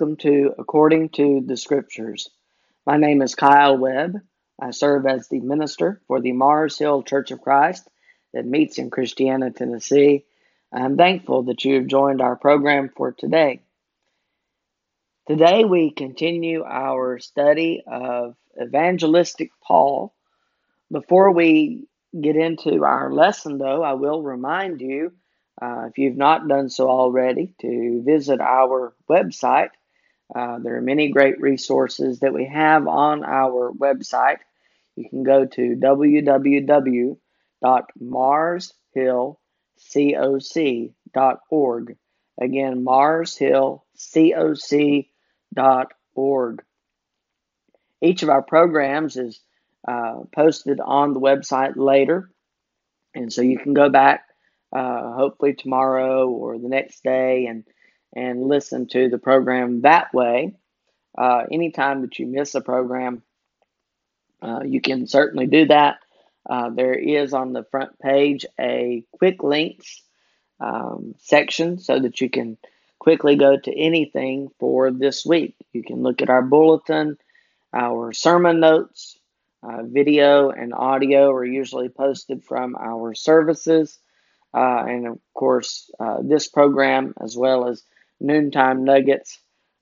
Welcome to According to the Scriptures. My name is Kyle Webb. I serve as the minister for the Mars Hill Church of Christ that meets in Christiana, Tennessee. I'm thankful that you have joined our program for today. Today we continue our study of evangelistic Paul. Before we get into our lesson, though, I will remind you uh, if you've not done so already, to visit our website. Uh, there are many great resources that we have on our website. You can go to www.marshillcoc.org. Again, marshillcoc.org. Each of our programs is uh, posted on the website later, and so you can go back uh, hopefully tomorrow or the next day and and listen to the program that way. Uh, anytime that you miss a program, uh, you can certainly do that. Uh, there is on the front page a quick links um, section so that you can quickly go to anything for this week. You can look at our bulletin, our sermon notes, uh, video and audio are usually posted from our services. Uh, and of course, uh, this program, as well as Noontime Nuggets,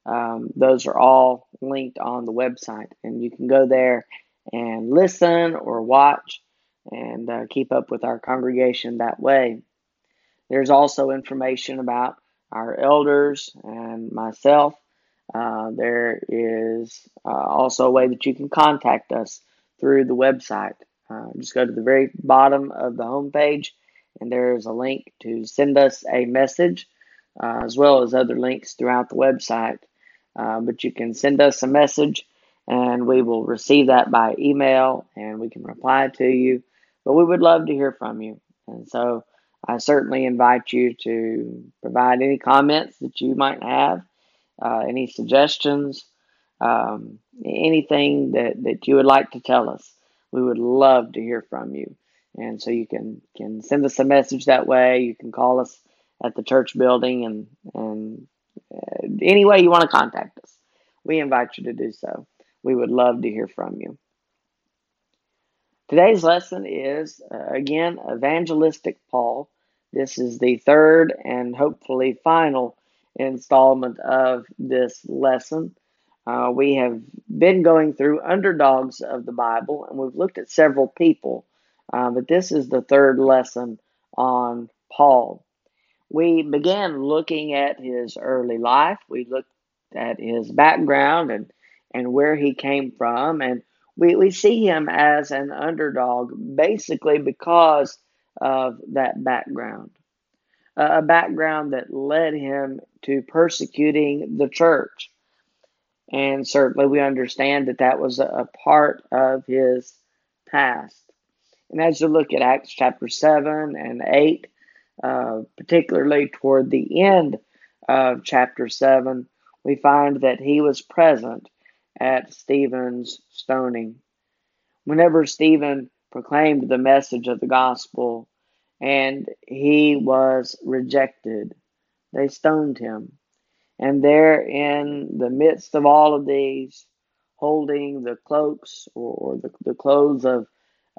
um, those are all linked on the website. And you can go there and listen or watch and uh, keep up with our congregation that way. There's also information about our elders and myself. Uh, there is uh, also a way that you can contact us through the website. Uh, just go to the very bottom of the homepage and there's a link to send us a message, uh, as well as other links throughout the website. Uh, but you can send us a message, and we will receive that by email, and we can reply to you. But we would love to hear from you, and so I certainly invite you to provide any comments that you might have, uh, any suggestions, um, anything that, that you would like to tell us. We would love to hear from you. And so you can can send us a message that way. You can call us at the church building and and uh, any way you want to contact us. We invite you to do so. We would love to hear from you. Today's lesson is uh, again evangelistic Paul. This is the third and hopefully final installment of this lesson. Uh, we have been going through underdogs of the Bible, and we've looked at several people uh, but this is the third lesson on Paul. We began looking at his early life. We looked at his background and, and where he came from. And we, we see him as an underdog basically because of that background. Uh, a background that led him to persecuting the church. And certainly we understand that that was a, a part of his past. And as you look at Acts chapter 7 and 8, uh, particularly toward the end of chapter 7, we find that he was present at Stephen's stoning. Whenever Stephen proclaimed the message of the gospel and he was rejected, they stoned him. And there, in the midst of all of these, holding the cloaks or, the, the clothes of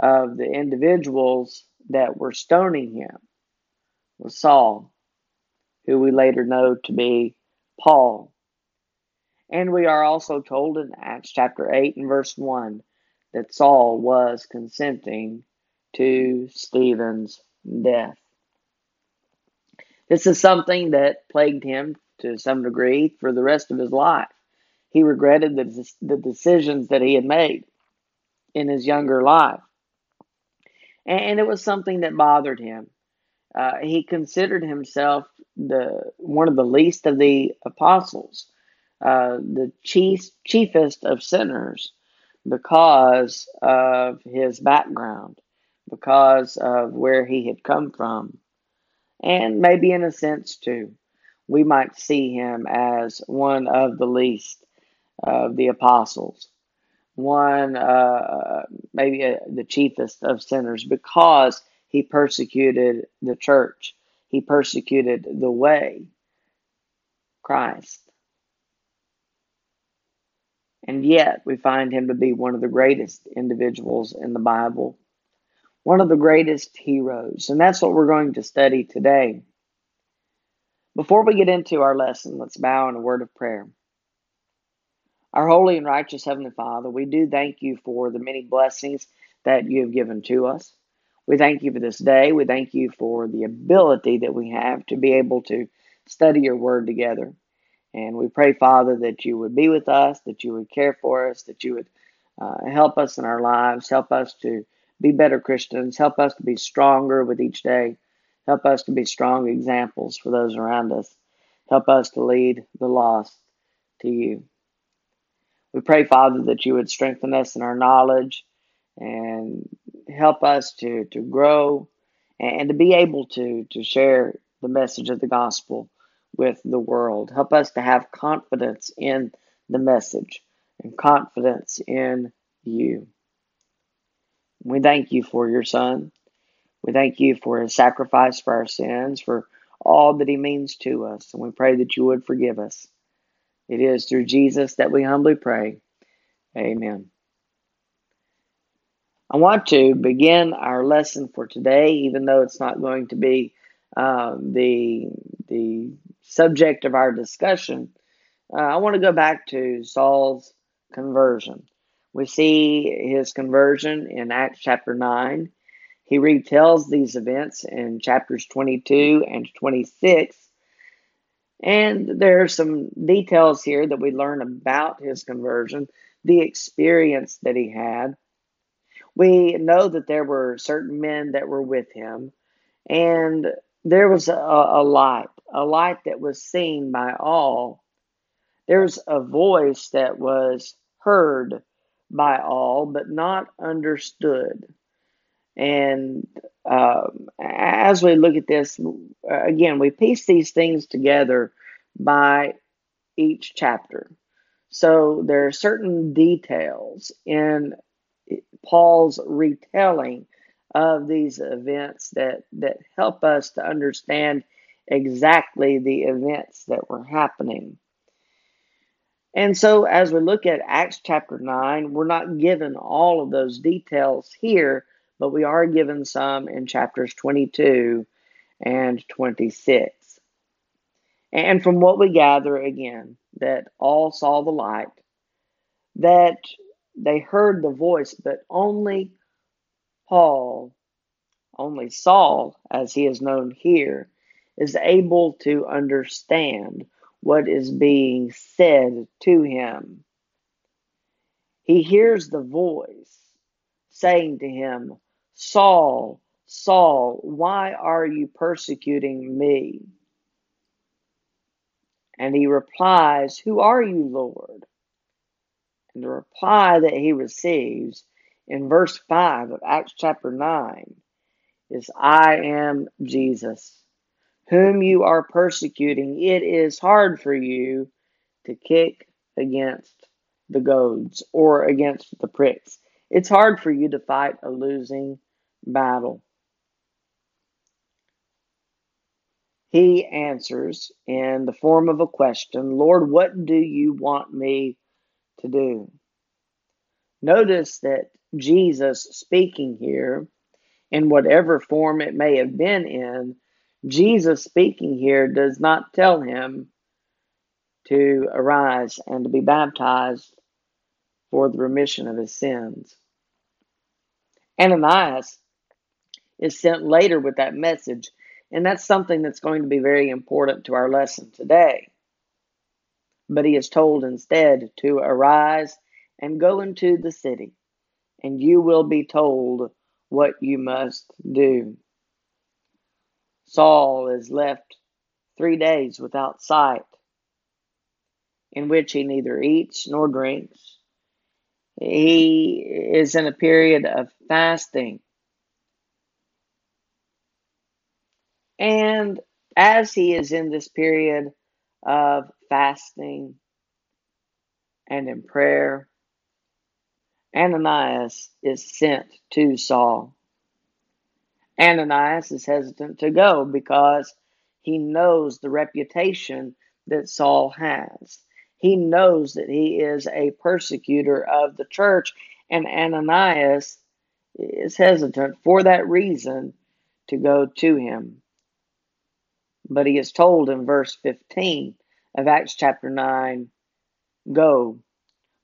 of the individuals that were stoning him was Saul, who we later know to be Paul. And we are also told in Acts chapter 8 and verse 1 that Saul was consenting to Stephen's death. This is something that plagued him to some degree for the rest of his life. He regretted the, the decisions that he had made in his younger life and it was something that bothered him. Uh, he considered himself the one of the least of the apostles, uh, the chief, chiefest of sinners, because of his background, because of where he had come from, and maybe in a sense too, we might see him as one of the least of the apostles one, uh, maybe a, the chiefest of sinners, because he persecuted the church. He persecuted the way. Christ. And yet, we find him to be one of the greatest individuals in the Bible, one of the greatest heroes. And that's what we're going to study today. Before we get into our lesson, let's bow in a word of prayer. Our holy and righteous Heavenly Father, we do thank you for the many blessings that you have given to us. We thank you for this day. We thank you for the ability that we have to be able to study your word together. And we pray, Father, that you would be with us, that you would care for us, that you would uh, help us in our lives, help us to be better Christians, help us to be stronger with each day, help us to be strong examples for those around us, help us to lead the lost to you. We pray, Father, that you would strengthen us in our knowledge and help us to, to grow and to be able to, to share the message of the gospel with the world. Help us to have confidence in the message and confidence in you. We thank you for your son. We thank you for his sacrifice for our sins, for all that he means to us. And we pray that you would forgive us. It is through Jesus that we humbly pray. Amen. I want to begin our lesson for today, even though it's not going to be um, the the subject of our discussion. Uh, I want to go back to Saul's conversion. We see his conversion in Acts chapter 9. He retells these events in chapters 22 and 26. And there are some details here that we learn about his conversion, the experience that he had. We know that there were certain men that were with him, and there was a, a light, a light that was seen by all. There's a voice that was heard by all, but not understood. And um, as we look at this, again, we piece these things together by each chapter. So there are certain details in Paul's retelling of these events that, that help us to understand exactly the events that were happening. And so, as we look at Acts chapter 9, we're not given all of those details here, but we are given some in chapters 22 and 26. And from what we gather, again, that all saw the light, that they heard the voice, but only Paul, only Saul, as he is known here, is able to understand what is being said to him. He hears the voice saying to him, Saul, Saul, why are you persecuting me? And he replies, Who are you, Lord? And the reply that he receives in verse 5 of Acts chapter 9 is, I am Jesus, whom you are persecuting. It is hard for you to kick against the goads or against the pricks. It's hard for you to fight a losing battle. He answers in the form of a question Lord, what do you want me to do? Notice that Jesus speaking here, in whatever form it may have been in, Jesus speaking here does not tell him to arise and to be baptized for the remission of his sins. Ananias is sent later with that message, and that's something that's going to be very important to our lesson today. But he is told instead to arise and go into the city, and you will be told what you must do. Saul is left three days without sight, in which he neither eats nor drinks. He is in a period of fasting. And as he is in this period of fasting and in prayer, Ananias is sent to Saul. Ananias is hesitant to go because he knows the reputation that Saul has. He knows that he is a persecutor of the church, and Ananias is hesitant for that reason to go to him. But he is told in verse 15 of Acts chapter 9 Go,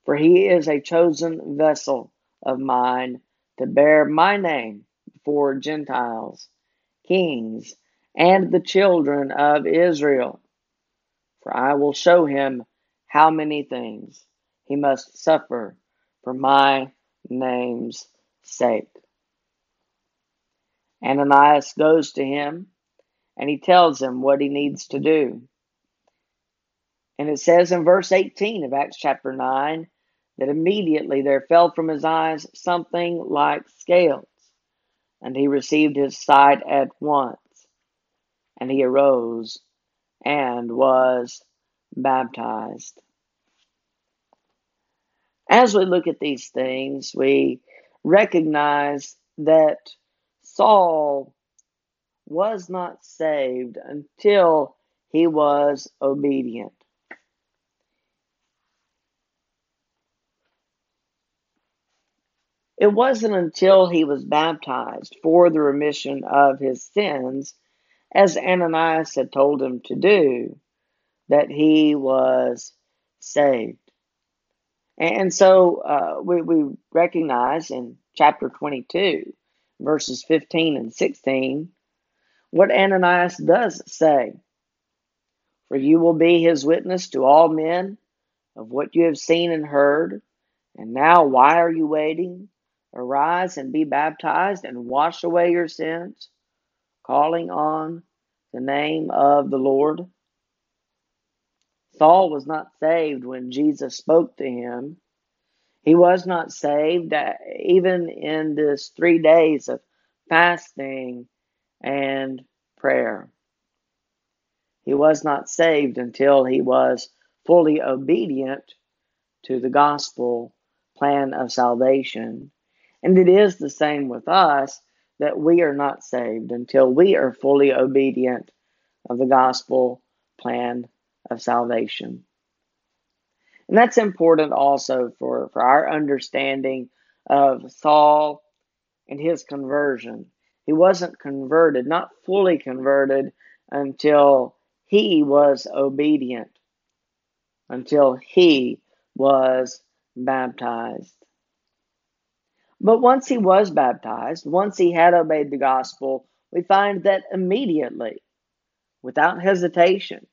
for he is a chosen vessel of mine to bear my name before Gentiles, kings, and the children of Israel. For I will show him how many things he must suffer for my name's sake. Ananias goes to him and he tells him what he needs to do. And it says in verse 18 of Acts chapter 9 that immediately there fell from his eyes something like scales, and he received his sight at once. And he arose and was baptized. As we look at these things, we recognize that Saul was not saved until he was obedient. It wasn't until he was baptized for the remission of his sins, as Ananias had told him to do, that he was saved. And so uh, we, we recognize in chapter 22, verses 15 and 16, what Ananias does say. For you will be his witness to all men of what you have seen and heard. And now, why are you waiting? Arise and be baptized and wash away your sins, calling on the name of the Lord. Saul was not saved when Jesus spoke to him. He was not saved uh, even in this three days of fasting and prayer. He was not saved until he was fully obedient to the gospel plan of salvation. And it is the same with us that we are not saved until we are fully obedient of the gospel plan of salvation. And that's important also for, for our understanding of Saul and his conversion. He wasn't converted, not fully converted, until he was obedient, until he was baptized. But once he was baptized, once he had obeyed the gospel, we find that immediately, without hesitation,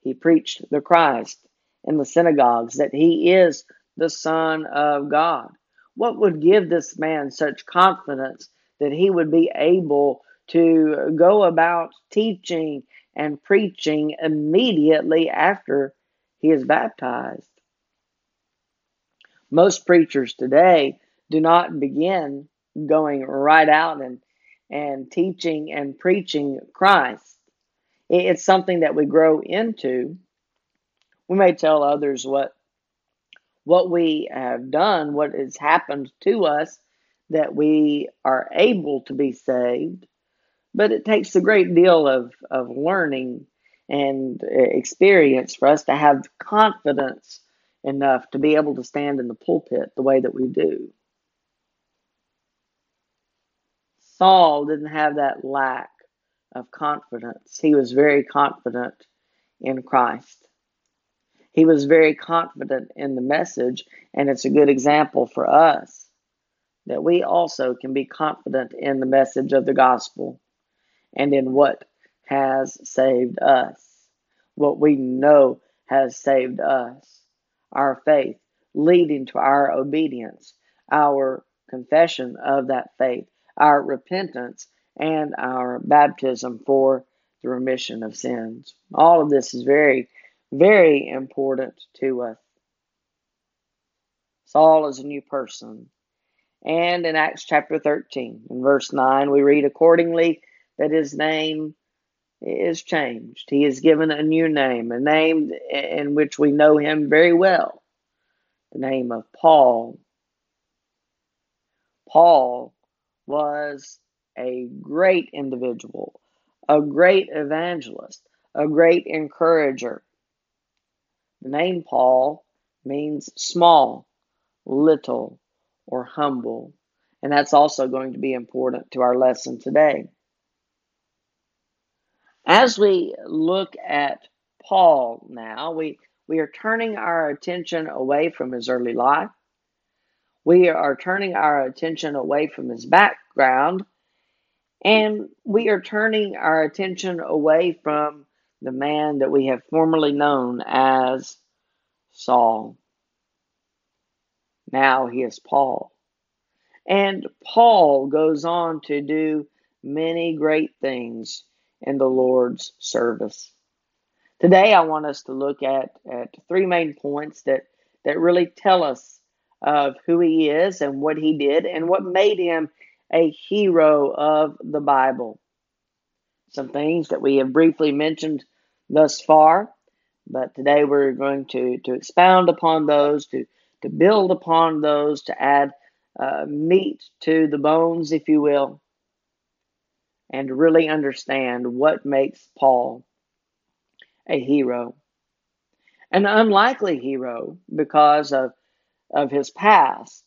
he preached the Christ in the synagogues that he is the Son of God. What would give this man such confidence that he would be able to go about teaching and preaching immediately after he is baptized? Most preachers today do not begin going right out and and teaching and preaching Christ. It's something that we grow into. We may tell others what what we have done, what has happened to us, that we are able to be saved. But it takes a great deal of, of learning and uh, experience for us to have confidence enough to be able to stand in the pulpit the way that we do. Saul didn't have that lack of confidence. He was very confident in Christ. He was very confident in the message, and it's a good example for us that we also can be confident in the message of the gospel and in what has saved us, what we know has saved us, our faith leading to our obedience, our confession of that faith, our repentance, and our baptism for the remission of sins. All of this is very, very important to us. Saul is a new person. And in Acts chapter 13, in verse 9, we read accordingly that his name is changed. He is given a new name, a name in which we know him very well, the name of Paul. Paul was a great individual, a great evangelist, a great encourager. The name Paul means small, little, or humble. And that's also going to be important to our lesson today. As we look at Paul now, we, we are turning our attention away from his early life. We are turning our attention away from his background. And we are turning our attention away from the man that we have formerly known as Saul. Now he is Paul. And Paul goes on to do many great things in the Lord's service. Today, I want us to look at, at three main points that, that really tell us of who he is and what he did and what made him a hero of the Bible. Some things that we have briefly mentioned thus far, but today we're going to, to expound upon those, to, to build upon those, to add uh, meat to the bones, if you will, and really understand what makes Paul a hero. An unlikely hero because of, of his past,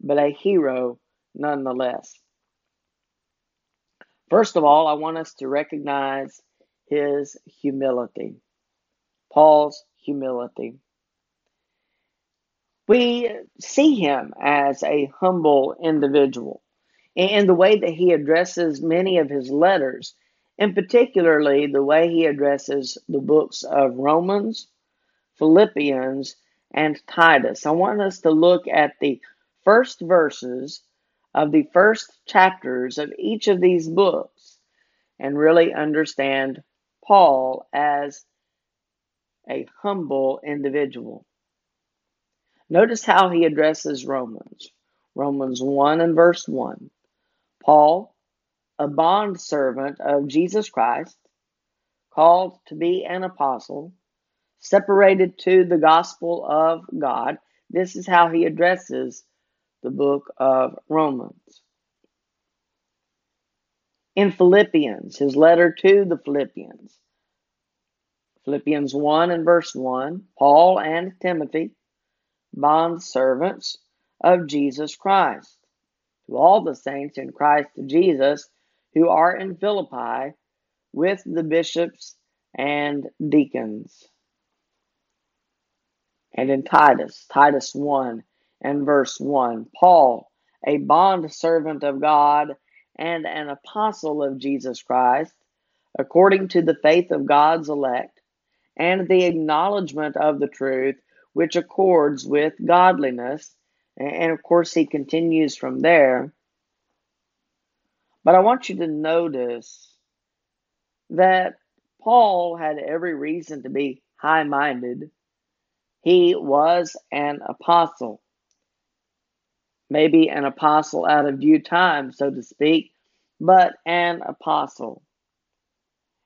but a hero nonetheless. First of all, I want us to recognize his humility. Paul's humility. We see him as a humble individual in the way that he addresses many of his letters, and particularly the way he addresses the books of Romans, Philippians, and Titus. I want us to look at the first verses of the first chapters of each of these books and really understand Paul as a humble individual. Notice how he addresses Romans. Romans 1 and verse 1. Paul, a bondservant of Jesus Christ, called to be an apostle, separated to the gospel of God. This is how he addresses the book of Romans. In Philippians, his letter to the Philippians, Philippians 1 and verse 1, Paul and Timothy, bond servants of Jesus Christ. To all the saints in Christ Jesus who are in Philippi with the bishops and deacons. And in Titus, Titus 1 and verse 1, Paul, a bond servant of God and an apostle of Jesus Christ, according to the faith of God's elect and the acknowledgement of the truth which accords with godliness. And of course, he continues from there. But I want you to notice that Paul had every reason to be high minded. He was an apostle, maybe an apostle out of due time, so to speak, but an apostle.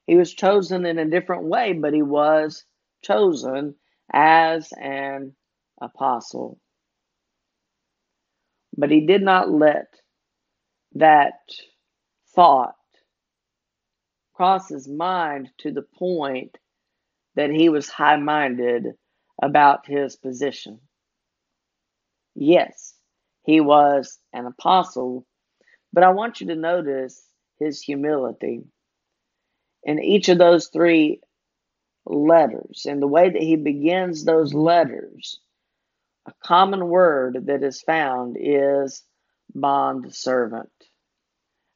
He was chosen in a different way, but he was chosen as an apostle. But he did not let that thought cross his mind to the point that he was high minded about his position. Yes, he was an apostle, but I want you to notice his humility. In each of those three letters and the way that he begins those letters, a common word that is found is bond servant,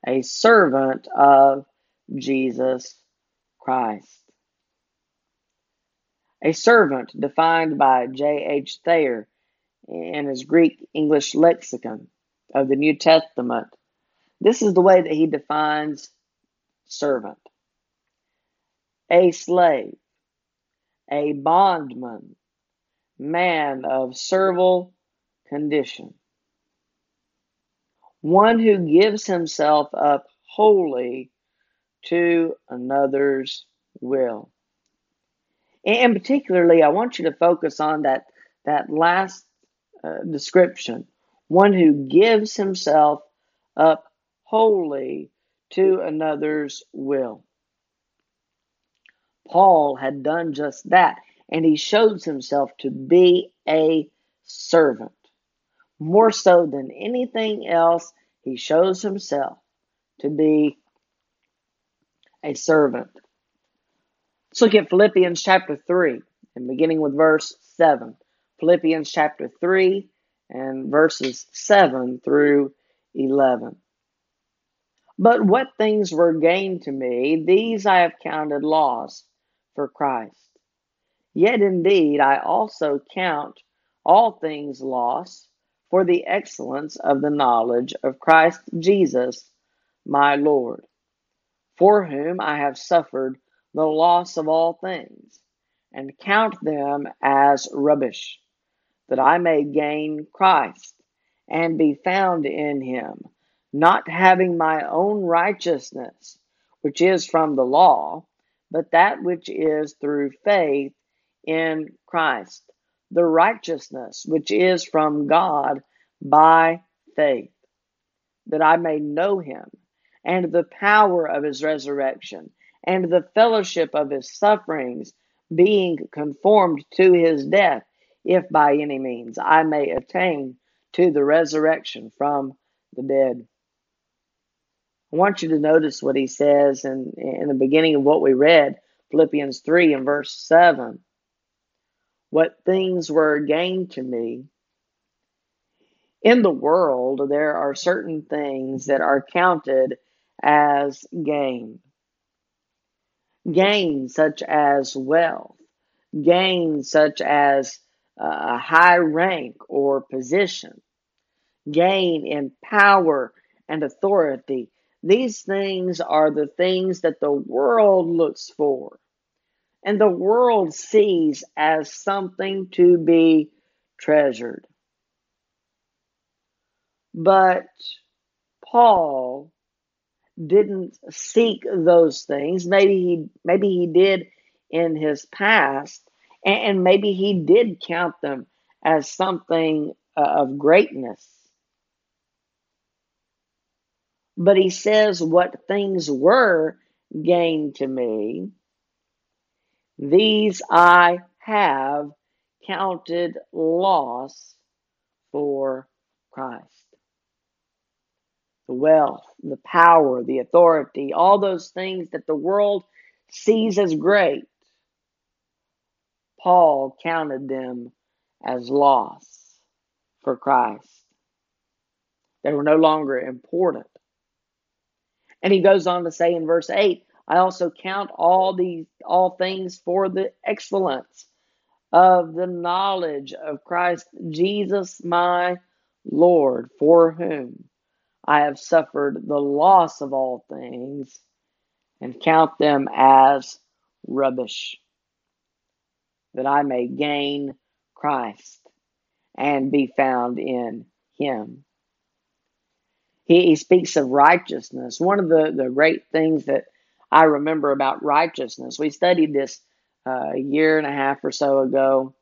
a servant of Jesus Christ. A servant defined by J.H. Thayer in his Greek English lexicon of the New Testament. This is the way that he defines servant a slave a bondman, man of servile condition, one who gives himself up wholly to another's will. And particularly, I want you to focus on that, that last uh, description one who gives himself up wholly to another's will. Paul had done just that. and he shows himself to be a servant. More so than anything else, he shows himself to be a servant. Let's look at Philippians chapter 3 and beginning with verse 7. Philippians chapter 3 and verses 7 through 11. But what things were gained to me, these I have counted loss for Christ. Yet indeed I also count all things loss for the excellence of the knowledge of Christ Jesus my Lord, for whom I have suffered the loss of all things, and count them as rubbish, that I may gain Christ and be found in him, not having my own righteousness, which is from the law, but that which is through faith in Christ, the righteousness which is from God by faith, that I may know him and the power of his resurrection and the fellowship of his sufferings, being conformed to his death, if by any means I may attain to the resurrection from the dead. I want you to notice what he says in, in the beginning of what we read, Philippians 3 and verse 7. What things were gained to me. In the world, there are certain things that are counted as gain. Gain such as wealth, gain such as uh, a high rank or position, gain in power and authority. These things are the things that the world looks for and the world sees as something to be treasured. But Paul didn't seek those things. Maybe he maybe he did in his past, and, maybe he did count them as something uh, of greatness. But he says, What things were gained to me, these I have counted loss for Christ the wealth, the power, the authority, all those things that the world sees as great, Paul counted them as loss for Christ. They were no longer important. And he goes on to say in verse 8, I also count all these all things for the excellence of the knowledge of Christ Jesus my Lord, for whom I have suffered the loss of all things and count them as rubbish, that I may gain Christ and be found in him. He, he speaks of righteousness. One of the, the great things that I remember about righteousness, we studied this uh, a year and a half or so ago.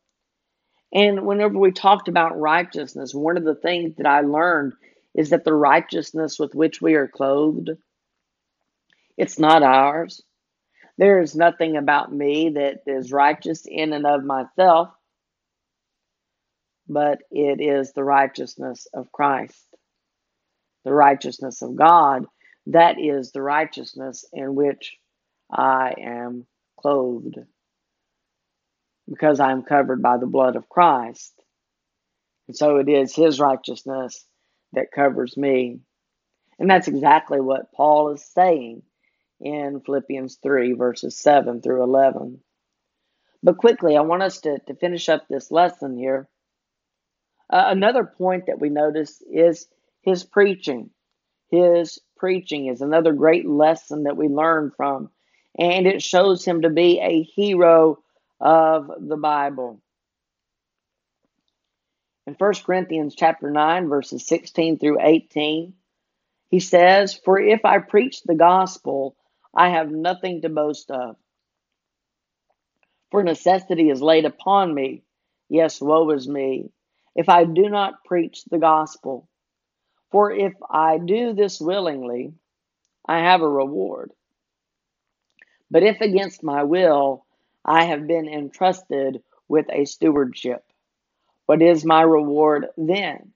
And whenever we talked about righteousness, one of the things that I learned is that the righteousness with which we are clothed, it's not ours. There is nothing about me that is righteous in and of myself, but it is the righteousness of Christ, the righteousness of God. That is the righteousness in which I am clothed because I am covered by the blood of Christ. And so it is His righteousness that covers me. And that's exactly what Paul is saying in Philippians 3, verses 7 through 11. But quickly, I want us to, to finish up this lesson here. Uh, another point that we notice is his preaching. His preaching is another great lesson that we learn from, and it shows him to be a hero of the Bible. In 1 Corinthians chapter 9 verses 16 through 18, he says, "For if I preach the gospel, I have nothing to boast of. For necessity is laid upon me. Yes, woe is me, if I do not preach the gospel. For if I do this willingly, I have a reward. But if against my will, I have been entrusted with a stewardship. What is my reward then?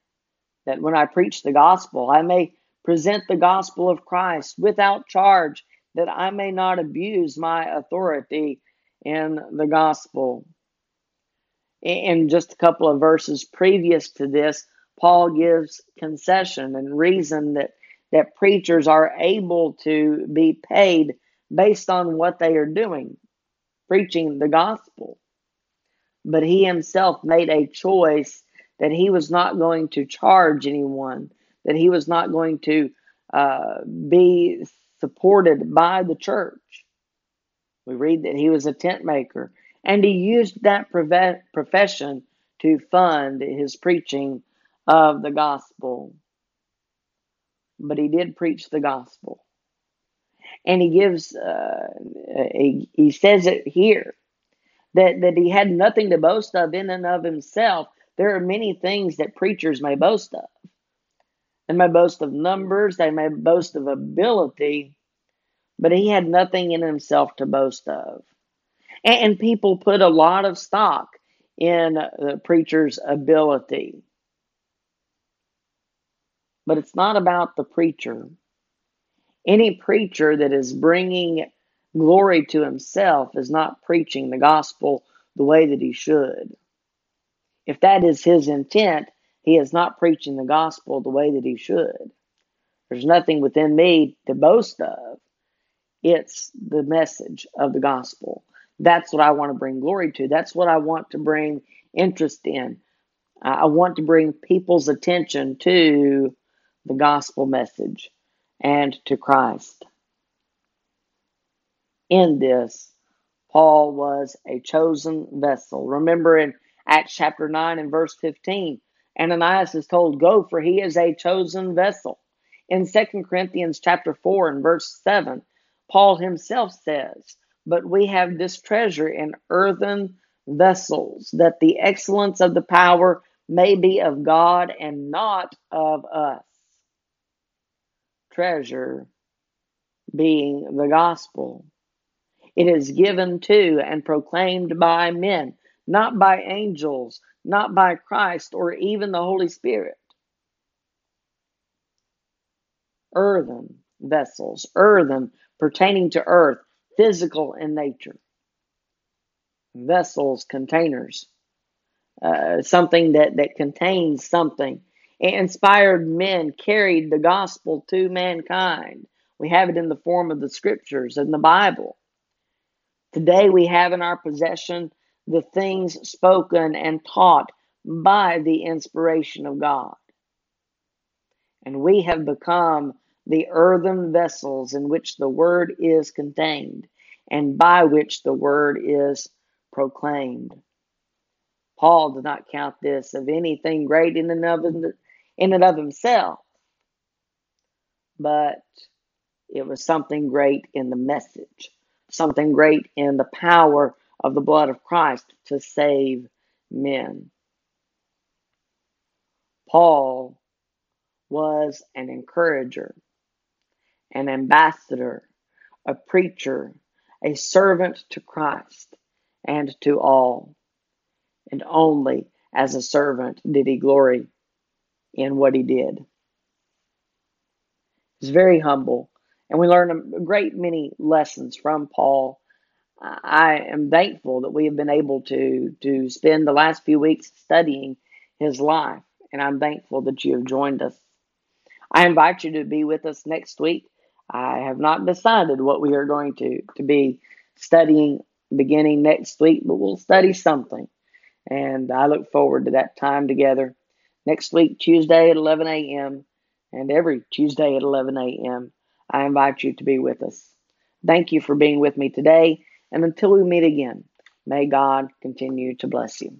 That when I preach the gospel, I may present the gospel of Christ without charge, that I may not abuse my authority in the gospel. In just a couple of verses previous to this, Paul gives concession and reason that, that preachers are able to be paid based on what they are doing, preaching the gospel. But he himself made a choice that he was not going to charge anyone, that he was not going to uh, be supported by the church. We read that he was a tent maker, and he used that profession to fund his preaching of the gospel. But he did preach the gospel. And he gives, uh, he, he says it here that, that he had nothing to boast of in and of himself. There are many things that preachers may boast of. They may boast of numbers, they may boast of ability, but he had nothing in himself to boast of. And, and people put a lot of stock in the preacher's ability. But it's not about the preacher. Any preacher that is bringing glory to himself is not preaching the gospel the way that he should. If that is his intent, he is not preaching the gospel the way that he should. There's nothing within me to boast of. It's the message of the gospel. That's what I want to bring glory to. That's what I want to bring interest in. I want to bring people's attention to the gospel message and to Christ. In this, Paul was a chosen vessel. Remember in Acts chapter 9 and verse 15, Ananias is told, Go, for he is a chosen vessel. In 2 Corinthians chapter 4 and verse 7, Paul himself says, But we have this treasure in earthen vessels, that the excellence of the power may be of God and not of us. Treasure being the gospel. It is given to and proclaimed by men, not by angels, not by Christ or even the Holy Spirit. Earthen vessels, earthen pertaining to earth, physical in nature. Vessels, containers, uh, something that, that contains something. Inspired men carried the gospel to mankind. We have it in the form of the scriptures and the Bible. Today we have in our possession the things spoken and taught by the inspiration of God. And we have become the earthen vessels in which the word is contained and by which the word is proclaimed. Paul did not count this of anything great in and of, in and of himself, but it was something great in the message, something great in the power of the blood of Christ to save men. Paul was an encourager an ambassador, a preacher, a servant to Christ and to all. And only as a servant did he glory in what he did. He's very humble, and we learn a great many lessons from Paul. I am thankful that we have been able to to spend the last few weeks studying his life, and I'm thankful that you have joined us. I invite you to be with us next week I have not decided what we are going to, to be studying beginning next week, but we'll study something. And I look forward to that time together next week, Tuesday at 11 a.m., and every Tuesday at 11 a.m. I invite you to be with us. Thank you for being with me today, and until we meet again, may God continue to bless you.